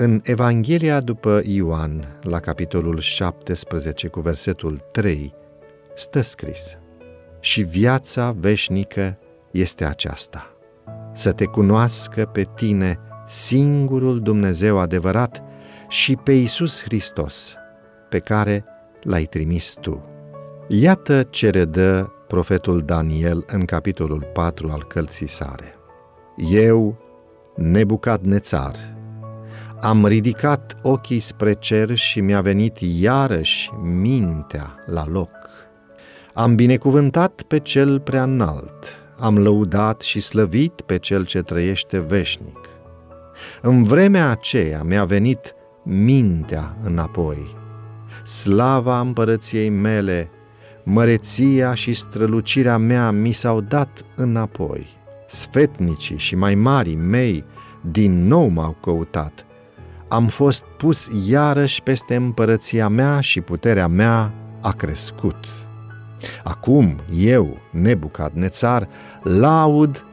În Evanghelia după Ioan, la capitolul 17 cu versetul 3, stă scris Și viața veșnică este aceasta, să te cunoască pe tine singurul Dumnezeu adevărat și pe Iisus Hristos, pe care l-ai trimis tu. Iată ce redă profetul Daniel în capitolul 4 al călții sare. Eu, Nebucadnețar, am ridicat ochii spre cer și mi-a venit iarăși mintea la loc. Am binecuvântat pe cel prea înalt, am lăudat și slăvit pe cel ce trăiește veșnic. În vremea aceea mi-a venit mintea înapoi. Slava împărăției mele, măreția și strălucirea mea mi s-au dat înapoi. Sfetnicii și mai mari mei din nou m-au căutat. Am fost pus iarăși peste împărăția mea și puterea mea a crescut. Acum eu, Nebucadnețar, laud,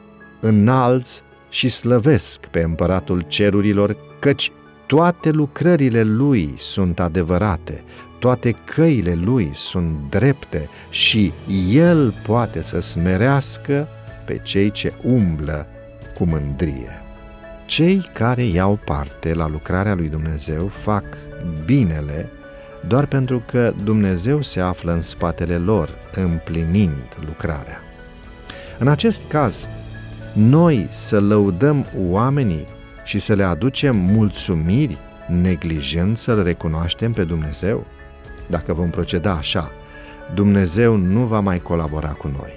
înalț și slăvesc pe împăratul cerurilor, căci toate lucrările lui sunt adevărate, toate căile lui sunt drepte și el poate să smerească pe cei ce umblă cu mândrie. Cei care iau parte la lucrarea lui Dumnezeu fac binele doar pentru că Dumnezeu se află în spatele lor, împlinind lucrarea. În acest caz, noi să lăudăm oamenii și să le aducem mulțumiri, neglijând să-L recunoaștem pe Dumnezeu? Dacă vom proceda așa, Dumnezeu nu va mai colabora cu noi.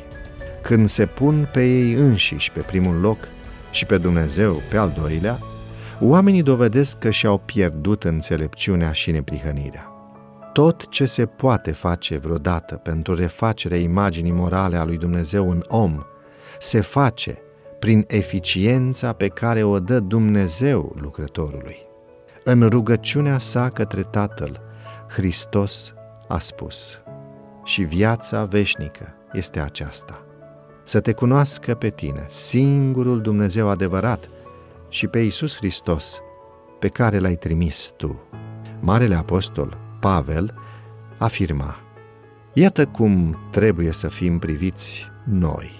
Când se pun pe ei înșiși pe primul loc și pe Dumnezeu pe al doilea, oamenii dovedesc că și-au pierdut înțelepciunea și neprihănirea. Tot ce se poate face vreodată pentru refacerea imaginii morale a lui Dumnezeu în om, se face prin eficiența pe care o dă Dumnezeu lucrătorului. În rugăciunea sa către Tatăl, Hristos a spus, și viața veșnică este aceasta, să te cunoască pe tine, singurul Dumnezeu adevărat, și pe Iisus Hristos, pe care l-ai trimis tu. Marele Apostol Pavel afirma, Iată cum trebuie să fim priviți noi,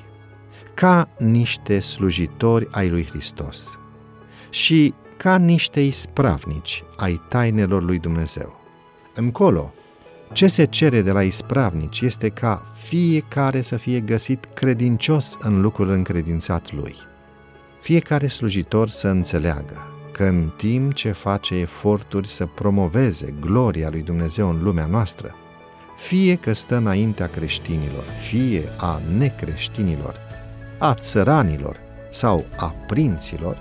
ca niște slujitori ai lui Hristos și ca niște ispravnici ai tainelor lui Dumnezeu. Încolo, ce se cere de la ispravnici este ca fiecare să fie găsit credincios în lucrul încredințat lui. Fiecare slujitor să înțeleagă că în timp ce face eforturi să promoveze gloria lui Dumnezeu în lumea noastră, fie că stă înaintea creștinilor, fie a necreștinilor, a țăranilor sau a prinților,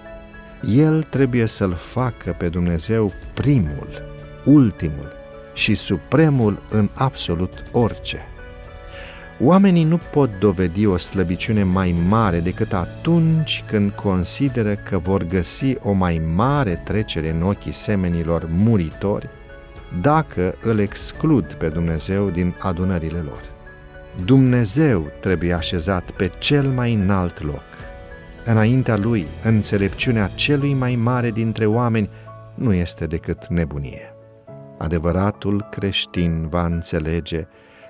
el trebuie să-l facă pe Dumnezeu primul, ultimul și supremul în absolut orice. Oamenii nu pot dovedi o slăbiciune mai mare decât atunci când consideră că vor găsi o mai mare trecere în ochii semenilor muritori dacă îl exclud pe Dumnezeu din adunările lor. Dumnezeu trebuie așezat pe cel mai înalt loc. Înaintea lui, înțelepciunea celui mai mare dintre oameni nu este decât nebunie. Adevăratul creștin va înțelege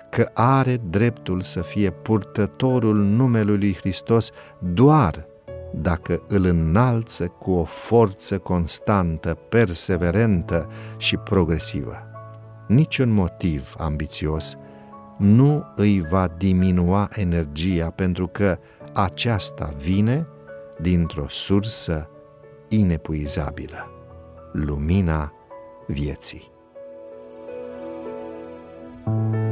că are dreptul să fie purtătorul numelui lui Hristos doar dacă îl înalță cu o forță constantă, perseverentă și progresivă. Niciun motiv ambițios nu îi va diminua energia pentru că aceasta vine dintr-o sursă inepuizabilă, lumina vieții. Thank you